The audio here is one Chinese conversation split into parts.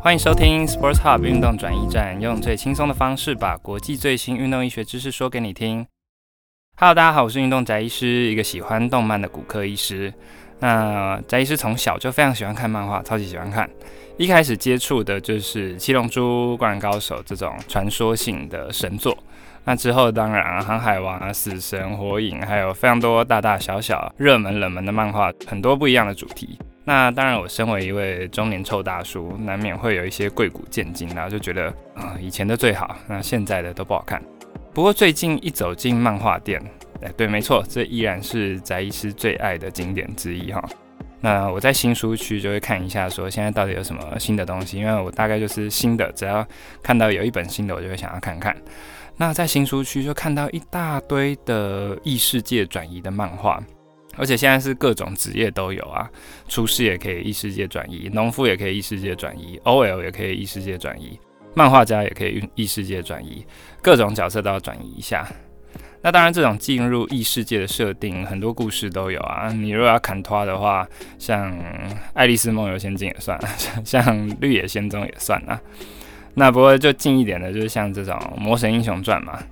欢迎收听 Sports Hub 运动转移站，用最轻松的方式把国际最新运动医学知识说给你听。Hello，大家好，我是运动宅医师，一个喜欢动漫的骨科医师。那宅医师从小就非常喜欢看漫画，超级喜欢看。一开始接触的就是《七龙珠》《灌篮高手》这种传说性的神作。那之后，当然《航海王》啊、《死神》《火影》，还有非常多大大小小、热门冷门的漫画，很多不一样的主题。那当然，我身为一位中年臭大叔，难免会有一些贵古贱今，然后就觉得啊、以前的最好，那现在的都不好看。不过最近一走进漫画店，哎，对，没错，这依然是宅医师最爱的经典之一哈。那我在新书区就会看一下，说现在到底有什么新的东西，因为我大概就是新的，只要看到有一本新的，我就会想要看看。那在新书区就看到一大堆的异世界转移的漫画。而且现在是各种职业都有啊，厨师也可以异世界转移，农夫也可以异世界转移，OL 也可以异世界转移，漫画家也可以异世界转移，各种角色都要转移一下。那当然，这种进入异世界的设定，很多故事都有啊。你如果要砍拖的话，像《爱丽丝梦游仙境》也算，像《绿野仙踪》也算啊。那不过就近一点的，就是像这种《魔神英雄传》嘛。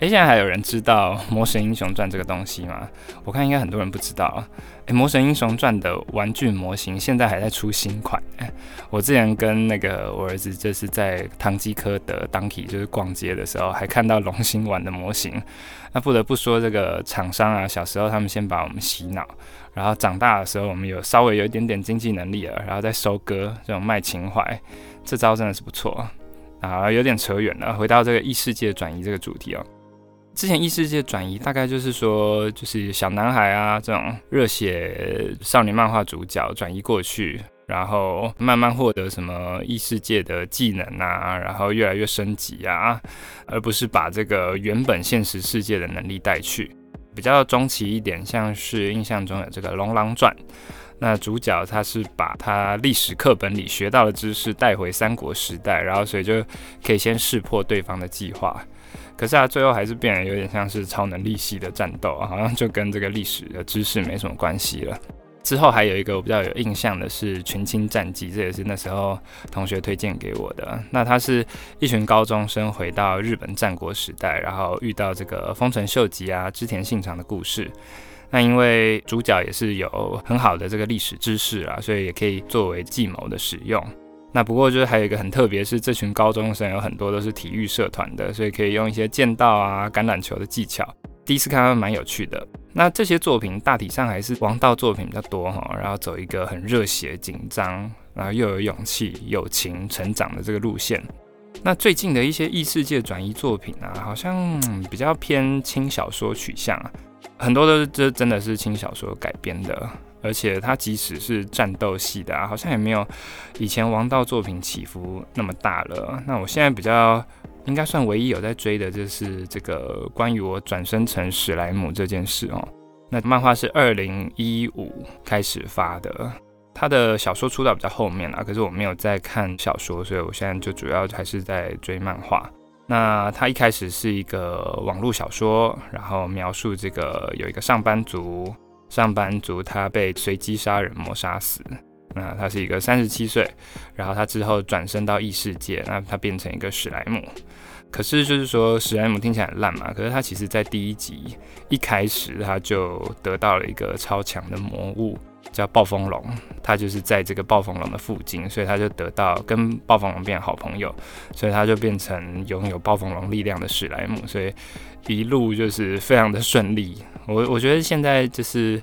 诶，现在还有人知道《魔神英雄传》这个东西吗？我看应该很多人不知道。诶，《魔神英雄传》的玩具模型现在还在出新款。诶我之前跟那个我儿子就是在唐吉诃德 Donkey 就是逛街的时候，还看到龙心丸的模型。那不得不说，这个厂商啊，小时候他们先把我们洗脑，然后长大的时候我们有稍微有一点点经济能力了，然后再收割这种卖情怀，这招真的是不错啊。有点扯远了，回到这个异世界转移这个主题哦。之前异世界转移大概就是说，就是小男孩啊这种热血少年漫画主角转移过去，然后慢慢获得什么异世界的技能啊，然后越来越升级啊，而不是把这个原本现实世界的能力带去。比较中期一点，像是印象中有这个《龙狼传》，那主角他是把他历史课本里学到的知识带回三国时代，然后所以就可以先识破对方的计划。可是啊，最后还是变得有点像是超能力系的战斗啊，好像就跟这个历史的知识没什么关系了。之后还有一个我比较有印象的是《群青战记》，这也是那时候同学推荐给我的。那他是一群高中生回到日本战国时代，然后遇到这个丰臣秀吉啊、织田信长的故事。那因为主角也是有很好的这个历史知识啊，所以也可以作为计谋的使用。那不过就是还有一个很特别，是这群高中生有很多都是体育社团的，所以可以用一些剑道啊、橄榄球的技巧。第一次看他们蛮有趣的。那这些作品大体上还是王道作品比较多哈，然后走一个很热血、紧张，然后又有勇气、友情、成长的这个路线。那最近的一些异世界转移作品啊，好像比较偏轻小说取向啊，很多都是这真的是轻小说改编的。而且它即使是战斗系的啊，好像也没有以前王道作品起伏那么大了。那我现在比较应该算唯一有在追的，就是这个关于我转生成史莱姆这件事哦。那漫画是二零一五开始发的，他的小说出道比较后面了，可是我没有在看小说，所以我现在就主要还是在追漫画。那他一开始是一个网络小说，然后描述这个有一个上班族。上班族他被随机杀人魔杀死，那他是一个三十七岁，然后他之后转生到异世界，那他变成一个史莱姆。可是就是说史莱姆听起来很烂嘛，可是他其实在第一集一开始他就得到了一个超强的魔物，叫暴风龙，他就是在这个暴风龙的附近，所以他就得到跟暴风龙变好朋友，所以他就变成拥有暴风龙力量的史莱姆，所以一路就是非常的顺利。我我觉得现在就是，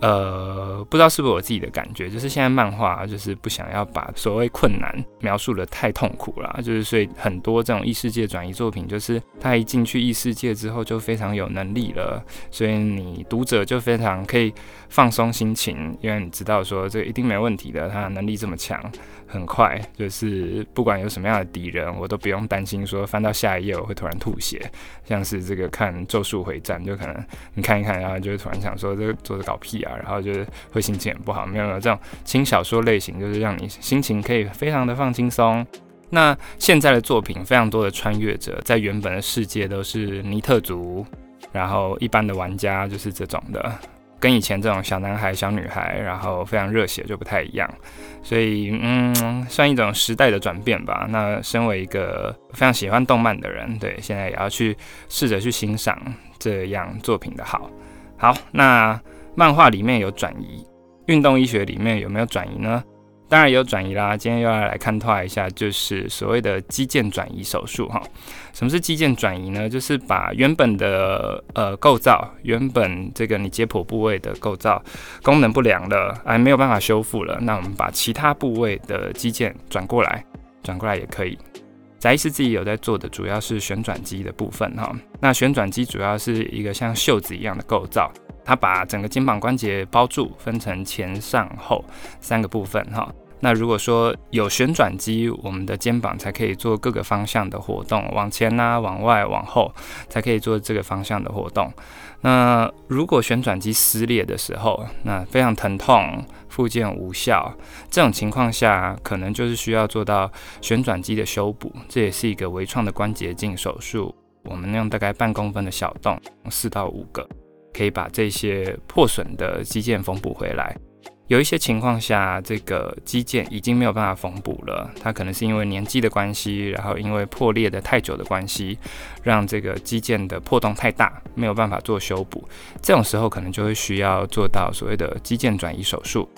呃，不知道是不是我自己的感觉，就是现在漫画就是不想要把所谓困难描述的太痛苦了，就是所以很多这种异世界转移作品，就是他一进去异世界之后就非常有能力了，所以你读者就非常可以放松心情，因为你知道说这一定没问题的，他能力这么强。很快，就是不管有什么样的敌人，我都不用担心说翻到下一页我会突然吐血，像是这这个看《咒术回战》，就可能你看一看，然后就突然想说这个作者搞屁啊，然后就是会心情很不好。没有没有这种轻小说类型，就是让你心情可以非常的放轻松。那现在的作品非常多的穿越者，在原本的世界都是尼特族，然后一般的玩家就是这种的。跟以前这种小男孩、小女孩，然后非常热血就不太一样。所以，嗯，算一种时代的转变吧。那身为一个非常喜欢动漫的人，对，现在也要去试着去欣赏这样作品的好。好，那漫画里面有转移，运动医学里面有没有转移呢？当然也有转移啦，今天又要来看透一下，就是所谓的肌腱转移手术哈。什么是肌腱转移呢？就是把原本的呃构造，原本这个你解剖部位的构造功能不良了，还没有办法修复了，那我们把其他部位的肌腱转过来，转过来也可以。翟医师自己有在做的，主要是旋转肌的部分哈。那旋转肌主要是一个像袖子一样的构造。它把整个肩膀关节包住，分成前、上、后三个部分哈。那如果说有旋转肌，我们的肩膀才可以做各个方向的活动，往前呐、往外、往后，才可以做这个方向的活动。那如果旋转肌撕裂的时候，那非常疼痛，附件无效，这种情况下，可能就是需要做到旋转肌的修补。这也是一个微创的关节镜手术，我们用大概半公分的小洞，四到五个。可以把这些破损的肌腱缝补回来。有一些情况下，这个肌腱已经没有办法缝补了，它可能是因为年纪的关系，然后因为破裂的太久的关系，让这个肌腱的破洞太大，没有办法做修补。这种时候可能就会需要做到所谓的肌腱转移手术。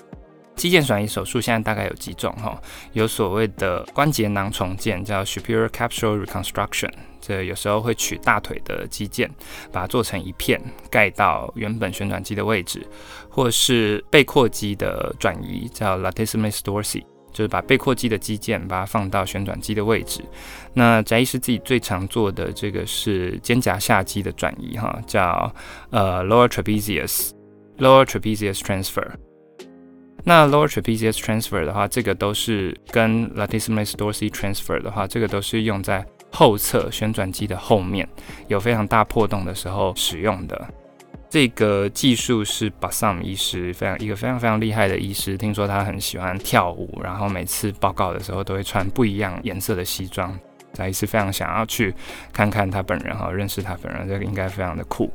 肌腱转移手术现在大概有几种哈，有所谓的关节囊重建，叫 superior capsule reconstruction，这有时候会取大腿的肌腱，把它做成一片，盖到原本旋转肌的位置，或是背阔肌的转移，叫 latissimus dorsi，就是把背阔肌的肌腱把它放到旋转肌的位置。那翟医师自己最常做的这个是肩胛下肌的转移哈，叫呃 lower trapezius lower trapezius transfer。那 lower trapezius transfer 的话，这个都是跟 latissimus dorsi transfer 的话，这个都是用在后侧旋转肌的后面有非常大破洞的时候使用的。这个技术是 Bassam 医师非常一个非常非常厉害的医师，听说他很喜欢跳舞，然后每次报告的时候都会穿不一样颜色的西装。翟医师非常想要去看看他本人哈，认识他本人，这个应该非常的酷。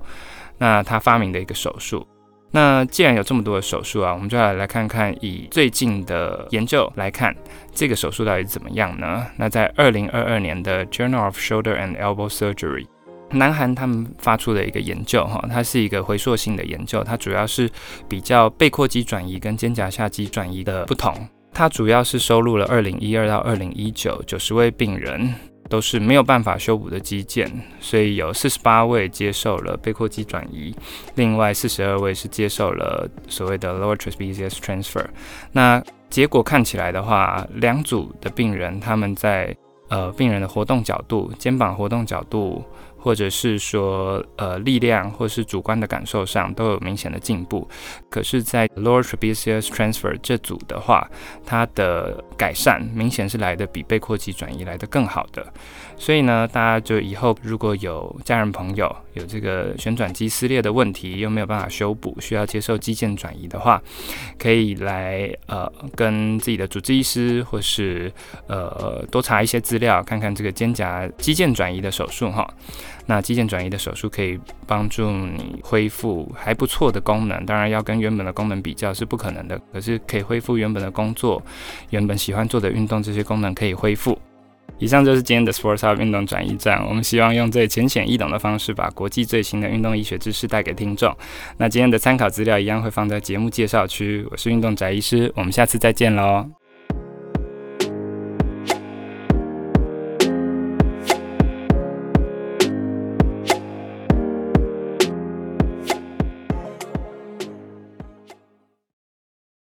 那他发明的一个手术。那既然有这么多的手术啊，我们就来来看看，以最近的研究来看，这个手术到底怎么样呢？那在二零二二年的 Journal of Shoulder and Elbow Surgery，南韩他们发出的一个研究，哈，它是一个回溯性的研究，它主要是比较背阔肌转移跟肩胛下肌转移的不同，它主要是收录了二零一二到二零一九九十位病人。都是没有办法修补的肌腱，所以有四十八位接受了背阔肌转移，另外四十二位是接受了所谓的 lower trapezius transfer。那结果看起来的话，两组的病人他们在呃病人的活动角度、肩膀活动角度，或者是说呃力量或是主观的感受上都有明显的进步。可是，在 lower trapezius transfer 这组的话，它的改善明显是来的比背阔肌转移来的更好的。所以呢，大家就以后如果有家人朋友有这个旋转肌撕裂的问题，又没有办法修补，需要接受肌腱转移的话，可以来呃跟自己的主治医师或是呃多查一些资料，看看这个肩胛肌腱转移的手术哈。那肌腱转移的手术可以帮助你恢复还不错的功能，当然要跟原本的功能比较是不可能的，可是可以恢复原本的工作，原本喜欢做的运动，这些功能可以恢复。以上就是今天的 Sports Hub 运动转移站，我们希望用最浅显易懂的方式，把国际最新的运动医学知识带给听众。那今天的参考资料一样会放在节目介绍区。我是运动翟医师，我们下次再见喽。